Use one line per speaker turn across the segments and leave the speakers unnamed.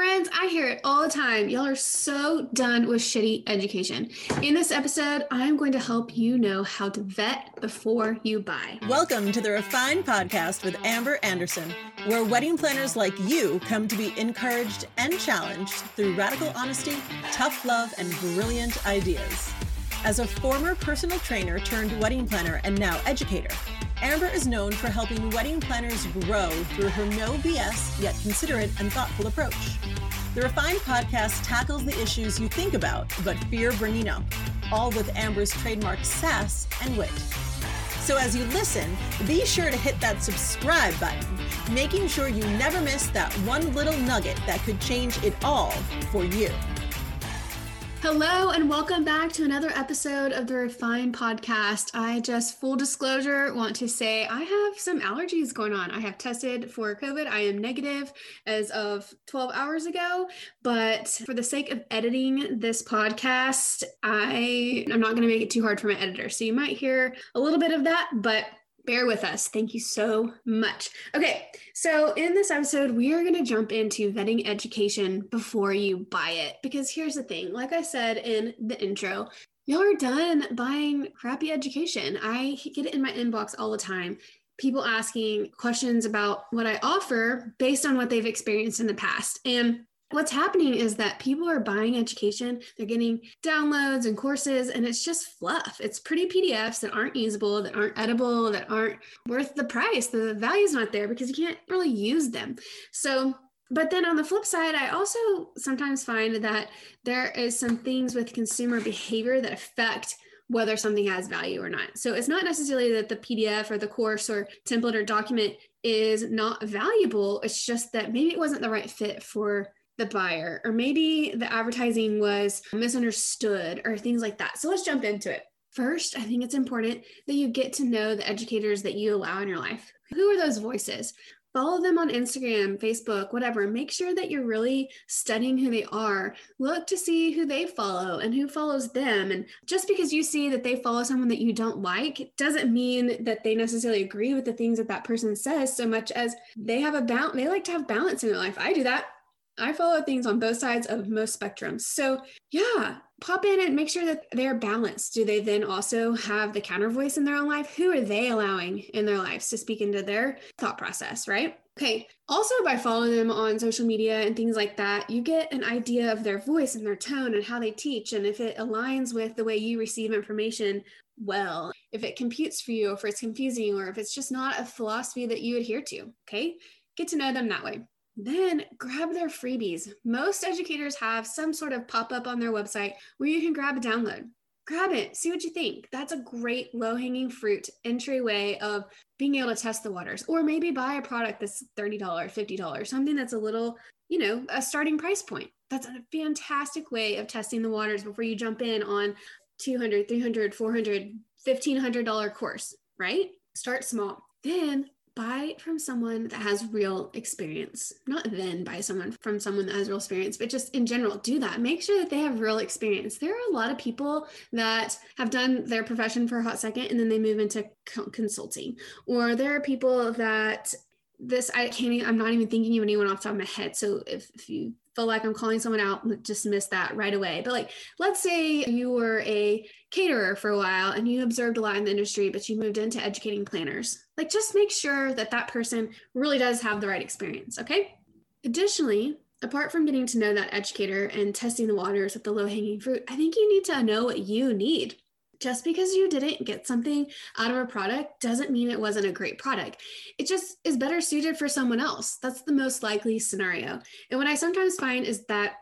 friends, I hear it all the time. Y'all are so done with shitty education. In this episode, I'm going to help you know how to vet before you buy.
Welcome to the Refined Podcast with Amber Anderson, where wedding planners like you come to be encouraged and challenged through radical honesty, tough love, and brilliant ideas. As a former personal trainer turned wedding planner and now educator, Amber is known for helping wedding planners grow through her no BS yet considerate and thoughtful approach. The Refined podcast tackles the issues you think about but fear bringing up, all with Amber's trademark sass and wit. So as you listen, be sure to hit that subscribe button, making sure you never miss that one little nugget that could change it all for you.
Hello, and welcome back to another episode of the Refine Podcast. I just, full disclosure, want to say I have some allergies going on. I have tested for COVID. I am negative as of 12 hours ago, but for the sake of editing this podcast, I, I'm not going to make it too hard for my editor. So you might hear a little bit of that, but bear with us. Thank you so much. Okay, so in this episode, we are going to jump into vetting education before you buy it. Because here's the thing like I said in the intro, y'all are done buying crappy education. I get it in my inbox all the time. People asking questions about what I offer based on what they've experienced in the past. And what's happening is that people are buying education they're getting downloads and courses and it's just fluff it's pretty pdfs that aren't usable that aren't edible that aren't worth the price the value's not there because you can't really use them so but then on the flip side i also sometimes find that there is some things with consumer behavior that affect whether something has value or not. So it's not necessarily that the PDF or the course or template or document is not valuable. It's just that maybe it wasn't the right fit for the buyer, or maybe the advertising was misunderstood, or things like that. So let's jump into it. First, I think it's important that you get to know the educators that you allow in your life. Who are those voices? Follow them on Instagram, Facebook, whatever. Make sure that you're really studying who they are. Look to see who they follow and who follows them. And just because you see that they follow someone that you don't like doesn't mean that they necessarily agree with the things that that person says so much as they have a balance. They like to have balance in their life. I do that. I follow things on both sides of most spectrums. So, yeah, pop in and make sure that they're balanced. Do they then also have the counter voice in their own life? Who are they allowing in their lives to speak into their thought process, right? Okay. Also, by following them on social media and things like that, you get an idea of their voice and their tone and how they teach. And if it aligns with the way you receive information well, if it computes for you, or if it's confusing, or if it's just not a philosophy that you adhere to. Okay. Get to know them that way. Then grab their freebies. Most educators have some sort of pop up on their website where you can grab a download. Grab it, see what you think. That's a great low hanging fruit entryway of being able to test the waters. Or maybe buy a product that's $30, $50, something that's a little, you know, a starting price point. That's a fantastic way of testing the waters before you jump in on 200, 300, 400, $1,500 course, right? Start small. Then buy from someone that has real experience. Not then buy someone from someone that has real experience, but just in general, do that. Make sure that they have real experience. There are a lot of people that have done their profession for a hot second and then they move into consulting. Or there are people that this I can't I'm not even thinking of anyone off the top of my head. So if, if you feel like I'm calling someone out, just miss that right away. But like, let's say you were a caterer for a while and you observed a lot in the industry, but you moved into educating planners. Like, just make sure that that person really does have the right experience. Okay. Additionally, apart from getting to know that educator and testing the waters with the low hanging fruit, I think you need to know what you need just because you didn't get something out of a product doesn't mean it wasn't a great product. It just is better suited for someone else. That's the most likely scenario. And what I sometimes find is that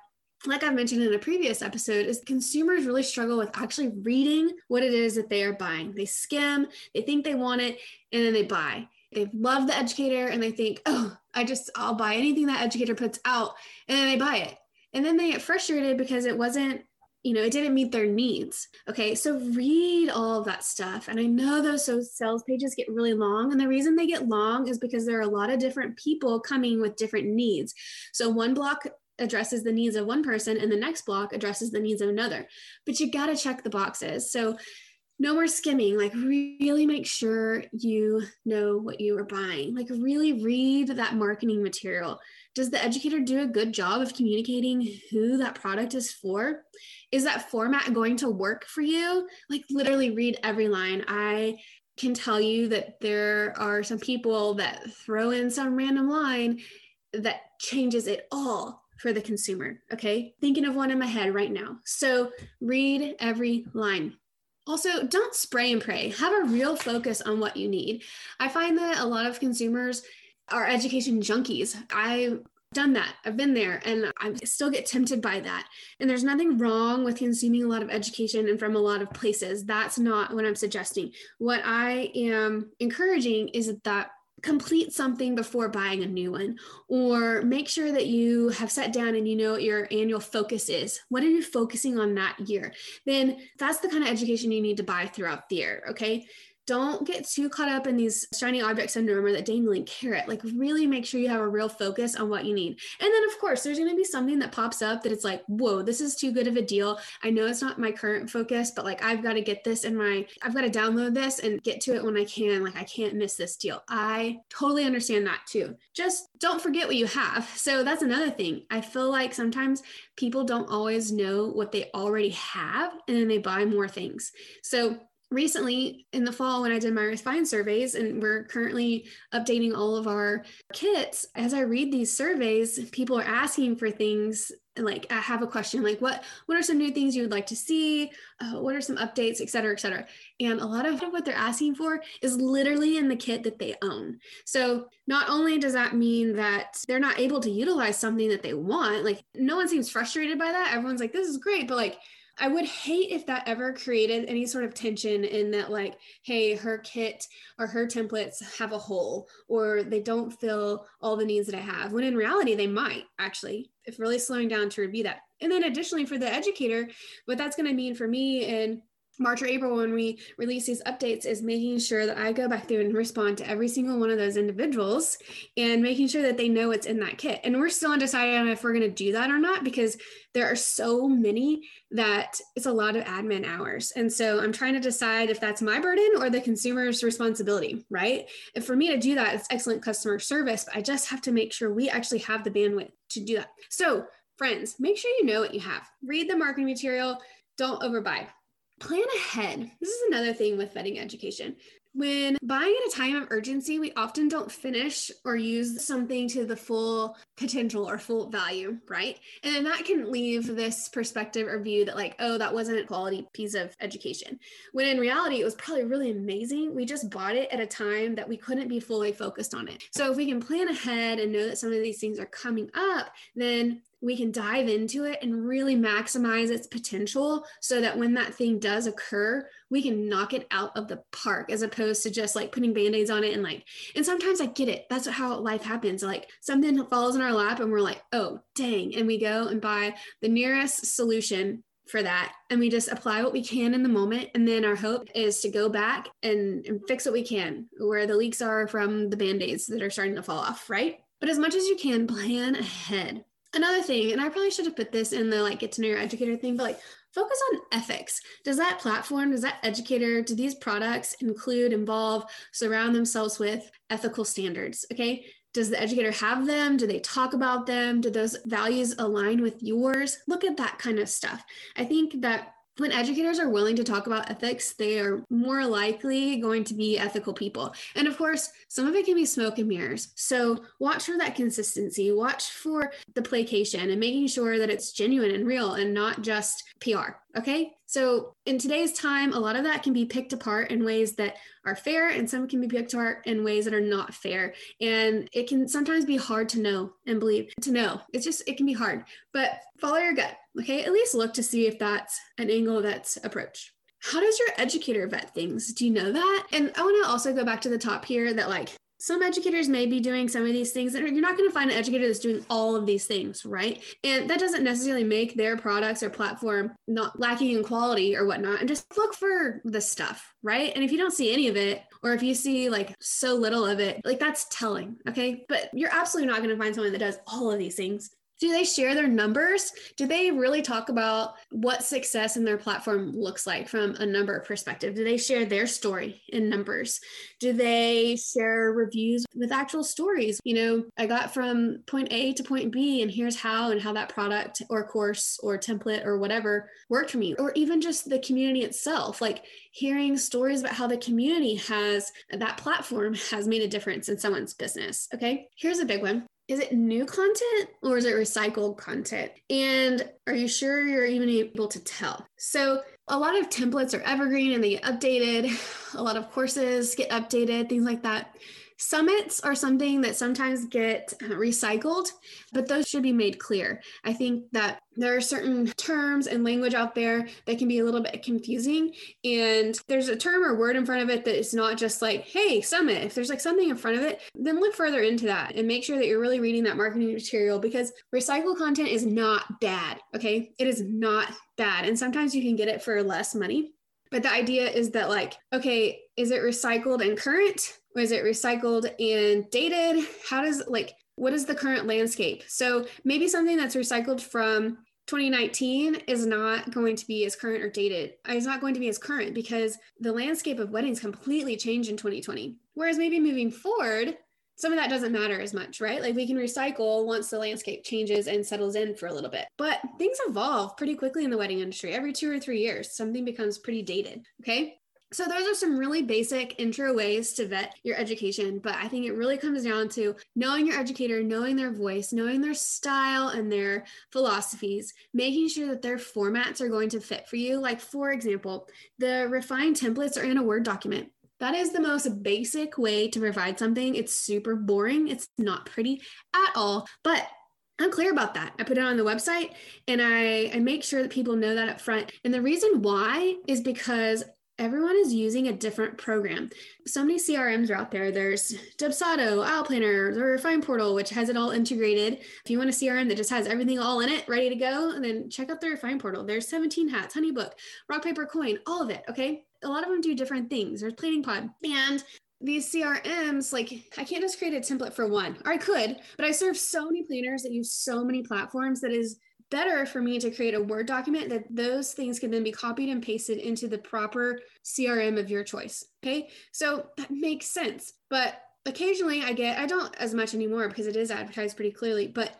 like I've mentioned in a previous episode, is consumers really struggle with actually reading what it is that they are buying. They skim, they think they want it, and then they buy. They love the educator and they think, oh, I just, I'll buy anything that educator puts out, and then they buy it. And then they get frustrated because it wasn't you know, it didn't meet their needs. Okay, so read all of that stuff. And I know those so sales pages get really long. And the reason they get long is because there are a lot of different people coming with different needs. So one block addresses the needs of one person and the next block addresses the needs of another. But you got to check the boxes. So no more skimming like really make sure you know what you are buying like really read that marketing material does the educator do a good job of communicating who that product is for? Is that format going to work for you? Like, literally read every line. I can tell you that there are some people that throw in some random line that changes it all for the consumer. Okay. Thinking of one in my head right now. So read every line. Also, don't spray and pray. Have a real focus on what you need. I find that a lot of consumers are education junkies. I've done that. I've been there and I still get tempted by that. And there's nothing wrong with consuming a lot of education and from a lot of places. That's not what I'm suggesting. What I am encouraging is that complete something before buying a new one or make sure that you have sat down and you know what your annual focus is what are you focusing on that year then that's the kind of education you need to buy throughout the year okay don't get too caught up in these shiny object syndrome or that dangling carrot. Like, really make sure you have a real focus on what you need. And then, of course, there's going to be something that pops up that it's like, whoa, this is too good of a deal. I know it's not my current focus, but like, I've got to get this in my, I've got to download this and get to it when I can. Like, I can't miss this deal. I totally understand that too. Just don't forget what you have. So, that's another thing. I feel like sometimes people don't always know what they already have and then they buy more things. So, recently in the fall when I did my refine surveys, and we're currently updating all of our kits, as I read these surveys, people are asking for things like I have a question like what what are some new things you would like to see? Uh, what are some updates et cetera et cetera. And a lot of what they're asking for is literally in the kit that they own. So not only does that mean that they're not able to utilize something that they want like no one seems frustrated by that. Everyone's like this is great but like I would hate if that ever created any sort of tension in that, like, hey, her kit or her templates have a hole or they don't fill all the needs that I have. When in reality, they might actually, if really slowing down to review that. And then additionally, for the educator, what that's going to mean for me and March or April when we release these updates is making sure that I go back through and respond to every single one of those individuals and making sure that they know what's in that kit. And we're still undecided on if we're going to do that or not because there are so many that it's a lot of admin hours. And so I'm trying to decide if that's my burden or the consumer's responsibility, right? And for me to do that, it's excellent customer service, but I just have to make sure we actually have the bandwidth to do that. So, friends, make sure you know what you have. Read the marketing material, don't overbuy plan ahead. This is another thing with vetting education. When buying at a time of urgency, we often don't finish or use something to the full potential or full value, right? And then that can leave this perspective or view that, like, oh, that wasn't a quality piece of education. When in reality, it was probably really amazing. We just bought it at a time that we couldn't be fully focused on it. So if we can plan ahead and know that some of these things are coming up, then we can dive into it and really maximize its potential so that when that thing does occur, we can knock it out of the park as opposed to just like putting band-aids on it and like and sometimes I get it. That's how life happens. Like something falls in our lap and we're like, "Oh, dang." And we go and buy the nearest solution for that and we just apply what we can in the moment and then our hope is to go back and, and fix what we can where the leaks are from the band-aids that are starting to fall off right but as much as you can plan ahead another thing, and I probably should have put this in the like get to know your educator thing, but like focus on ethics. Does that platform, does that educator, do these products include, involve, surround themselves with ethical standards? Okay. Does the educator have them? Do they talk about them? Do those values align with yours? Look at that kind of stuff. I think that when educators are willing to talk about ethics, they are more likely going to be ethical people. And of course, some of it can be smoke and mirrors. So watch for that consistency, watch for the placation and making sure that it's genuine and real and not just PR. Okay. So in today's time, a lot of that can be picked apart in ways that are fair, and some can be picked apart in ways that are not fair. And it can sometimes be hard to know and believe to know. It's just, it can be hard, but follow your gut. Okay. At least look to see if that's an angle that's approached. How does your educator vet things? Do you know that? And I want to also go back to the top here that like some educators may be doing some of these things and you're not going to find an educator that's doing all of these things right? And that doesn't necessarily make their products or platform not lacking in quality or whatnot and just look for the stuff right? And if you don't see any of it or if you see like so little of it like that's telling okay? But you're absolutely not going to find someone that does all of these things do they share their numbers? Do they really talk about what success in their platform looks like from a number perspective? Do they share their story in numbers? Do they share reviews with actual stories? You know, I got from point A to point B, and here's how and how that product or course or template or whatever worked for me, or even just the community itself. Like hearing stories about how the community has that platform has made a difference in someone's business. Okay. Here's a big one is it new content or is it recycled content? And are you sure you're even able to tell? So, a lot of templates are evergreen and they get updated. A lot of courses get updated, things like that. Summits are something that sometimes get uh, recycled, but those should be made clear. I think that there are certain terms and language out there that can be a little bit confusing. And there's a term or word in front of it that is not just like, hey, summit. If there's like something in front of it, then look further into that and make sure that you're really reading that marketing material because recycled content is not bad. Okay. It is not bad. And sometimes you can get it for less money. But the idea is that, like, okay, is it recycled and current? Is it recycled and dated? How does, like, what is the current landscape? So maybe something that's recycled from 2019 is not going to be as current or dated. Uh, it's not going to be as current because the landscape of weddings completely changed in 2020. Whereas maybe moving forward, some of that doesn't matter as much, right? Like we can recycle once the landscape changes and settles in for a little bit. But things evolve pretty quickly in the wedding industry. Every two or three years, something becomes pretty dated. Okay. So, those are some really basic intro ways to vet your education. But I think it really comes down to knowing your educator, knowing their voice, knowing their style and their philosophies, making sure that their formats are going to fit for you. Like, for example, the refined templates are in a Word document. That is the most basic way to provide something. It's super boring. It's not pretty at all, but I'm clear about that. I put it on the website and I, I make sure that people know that up front. And the reason why is because everyone is using a different program. So many CRMs are out there. There's Dubsado, Planner, the Refine Portal, which has it all integrated. If you want a CRM that just has everything all in it, ready to go, then check out the Refine Portal. There's 17 Hats, Honeybook, Rock Paper Coin, all of it. Okay a lot of them do different things. There's Planning Pod. And these CRMs, like I can't just create a template for one, or I could, but I serve so many planners that use so many platforms that is better for me to create a Word document that those things can then be copied and pasted into the proper CRM of your choice. Okay. So that makes sense. But occasionally I get, I don't as much anymore because it is advertised pretty clearly, but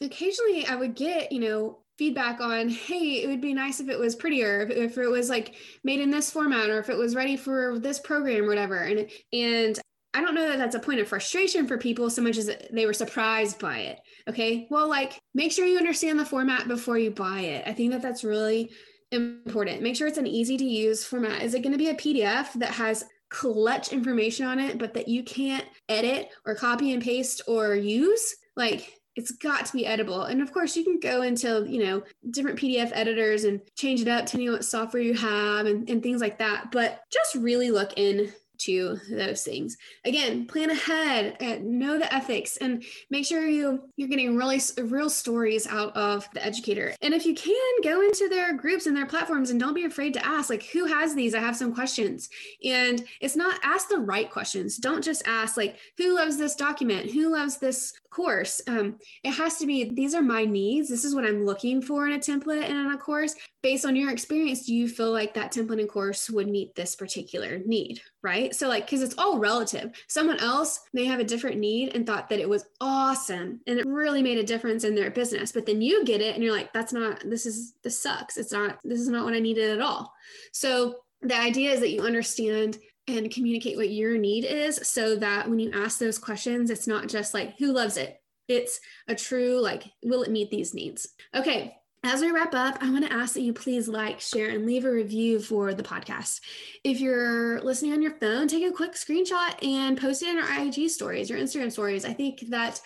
occasionally I would get, you know, feedback on hey it would be nice if it was prettier if, if, it was like made in this format or if it was ready for this program or whatever and and i don't know that that's a point of frustration for people so much as they were surprised by it okay? Well like make sure you understand the format before you buy it. I think that that's really important. Make sure it's an easy to use format. Is it going to be a pdf that has clutch information on it but that you can't edit or copy and paste or use? Like it's got to be editable. And of course, you can go into, you know, different PDF editors and change it up depending on what software you have and, and things like that. But just really look in to those things. Again, plan ahead, uh, know the ethics, and make sure you you're getting really real stories out of the educator. And if you can, go into their groups and their platforms, and don't be afraid to ask, like, who has these? I have some questions. And it's not ask the right questions. Don't just ask like, who loves this document? Who loves this course? Um, it has to be these are my needs. This is what I'm looking for in a template and in a course. Based on your experience, do you feel like that template and course would meet this particular need? Right. So, like, because it's all relative. Someone else may have a different need and thought that it was awesome and it really made a difference in their business. But then you get it and you're like, that's not, this is, this sucks. It's not, this is not what I needed at all. So, the idea is that you understand and communicate what your need is so that when you ask those questions, it's not just like, who loves it? It's a true, like, will it meet these needs? Okay, as we wrap up, I want to ask that you please like, share, and leave a review for the podcast. If you're listening on your phone, take a quick screenshot and post it in our IG stories, your Instagram stories. I think that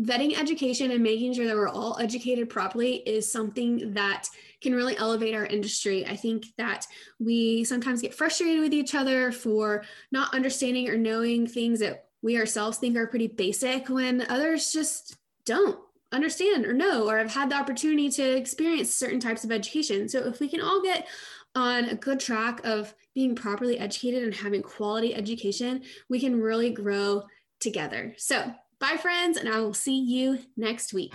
vetting education and making sure that we're all educated properly is something that can really elevate our industry. I think that we sometimes get frustrated with each other for not understanding or knowing things that we ourselves think are pretty basic when others just don't understand or know or have had the opportunity to experience certain types of education. So if we can all get on a good track of being properly educated and having quality education, we can really grow together. So Bye, friends, and I will see you next week.